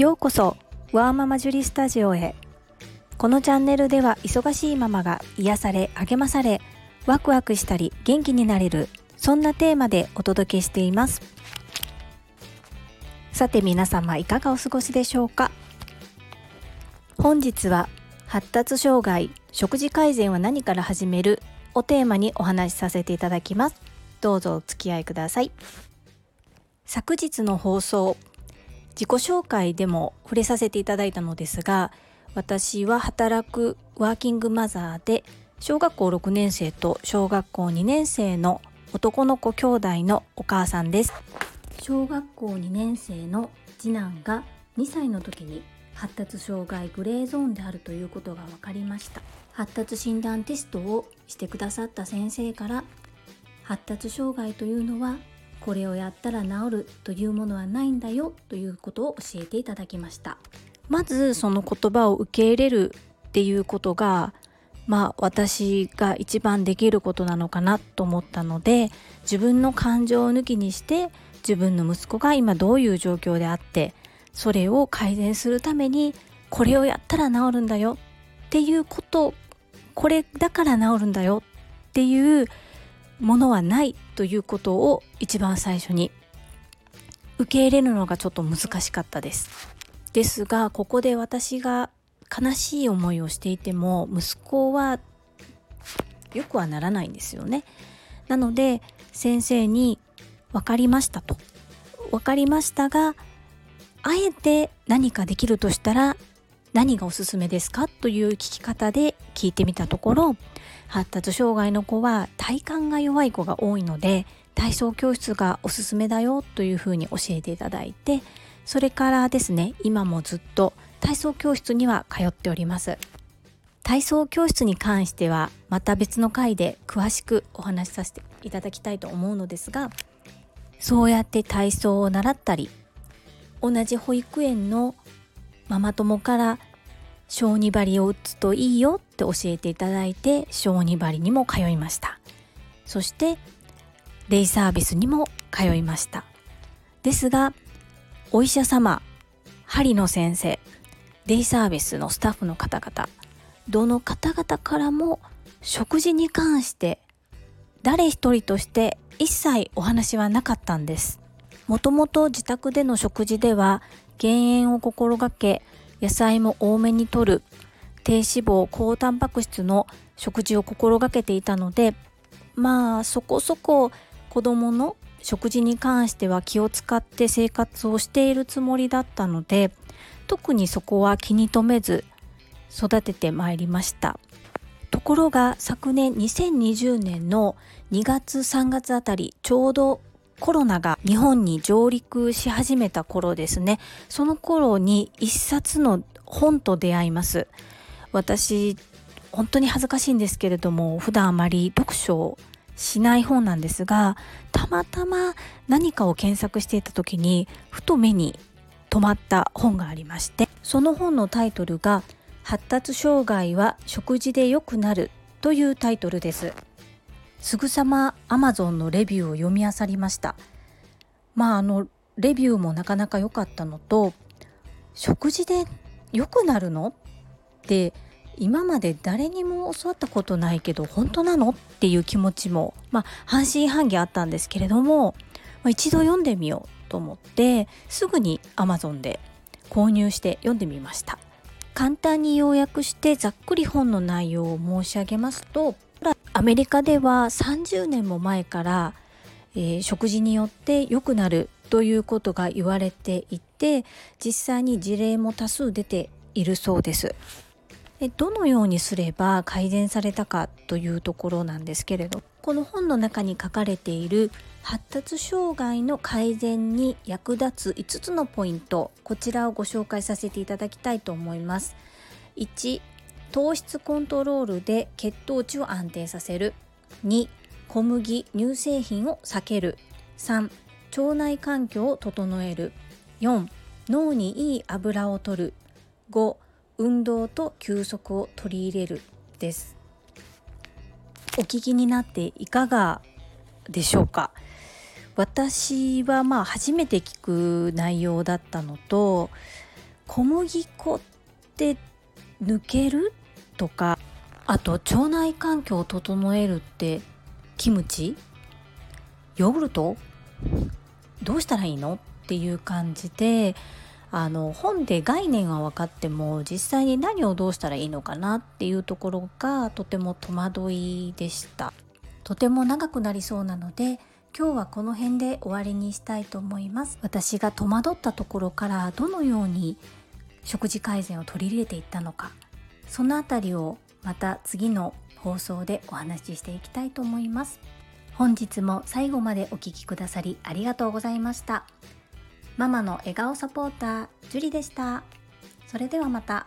ようこそワーママジュリスタジオへ。このチャンネルでは忙しいママが癒され励まされワクワクしたり元気になれるそんなテーマでお届けしています。さて皆様いかがお過ごしでしょうか？本日は発達障害食事改善は何から始めるをテーマにお話しさせていただきます。どうぞお付き合いください。昨日の放送自己紹介でも触れさせていただいたのですが私は働くワーキングマザーで小学校6年生と小学校2年生の男の子兄弟のお母さんです。小学校2年生の次男が2歳の時に発達障害グレーゾーンであるということが分かりました。発達診断テストをしてくださった先生から発達障害というのはこれをやったら治るというものはないんだよということを教えていただきました。まずその言葉を受け入れるっていうことがまあ私が一番できることなのかなと思ったので自分の感情を抜きにして自分の息子が今どういう状況であってそれを改善するためにこれをやったら治るんだよっていうことこれだから治るんだよっていうものはないということを一番最初に受け入れるのがちょっと難しかったです。ですがここで私が悲しい思いをしていても息子はよくはならないんですよね。なので先生に分かりましたと。分かりましたがあえて何かできるとしたら何がおすすめですか？という聞き方で聞いてみたところ発達障害の子は体幹が弱い子が多いので体操教室がおすすめだよというふうに教えていただいてそれからですね今もずっと体操教室には通っております。体操教室に関してはまた別の回で詳しくお話しさせていただきたいと思うのですがそうやって体操を習ったり同じ保育園のママ友から小児針を打つといいよって教えていただいて小児針にも通いました。そしてデイサービスにも通いました。ですがお医者様針の先生デイサービスのスタッフの方々どの方々からも食事に関して誰一人として一切お話はなかったんです。もともと自宅での食事では減塩を心がけ野菜も多めに摂る低脂肪高タンパク質の食事を心がけていたのでまあそこそこ子供の食事に関しては気を使って生活をしているつもりだったので特にそこは気に留めず育ててまいりました。ところが昨年2020年の2月3月あたりちょうどコロナが日本に上陸し始めた頃ですね。その頃に一冊の本と出会います。私本当に恥ずかしいんですけれども普段あまり読書をしない本なんですがたまたま何かを検索していた時にふと目に留まった本がありましてその本のタイトルが「発達障害は食事で良くなる」というタイトルです。すぐさま Amazon のレビューを読み漁りました。まああのレビューもなかなか良かったのと食事で良くなるの？って今まで誰にも教わったことないけど本当なの？っていう気持ちもまあ半信半疑あったんですけれども、まあ、一度読んでみようと思ってすぐに Amazon で購入して読んでみました。簡単に要約してざっくり本の内容を申し上げますとアメリカでは30年も前から、えー、食事によって良くなるということが言われていて実際に事例も多数出ているそうです。でどのようにすれば改善されたかというところなんですけれどこの本の中に書かれている発達障害の改善に役立つ5つのポイントこちらをご紹介させていただきたいと思います。1糖質コントロールで血糖値を安定させる。2小麦乳製品を避ける。3腸内環境を整える。4脳にいい油を取る。5運動と休息を取り入れる。です。お聞きになっていかがでしょうか？私はまあ初めて聞く内容だったのと小麦粉って抜ける？とかあと腸内環境を整えるってキムチ？ヨーグルト？どうしたらいいの？っていう感じであの本で概念は分かっても実際に何をどうしたらいいのかなっていうところがとても戸惑いでした。とても長くなりそうなので今日はこの辺で終わりにしたいと思います。私が戸惑ったところからどのように食事改善を取り入れていったのか。そのあたりをまた次の放送でお話ししていきたいと思います本日も最後までお聴きくださりありがとうございました。ママの笑顔サポーター、ジュリでした。それではまた。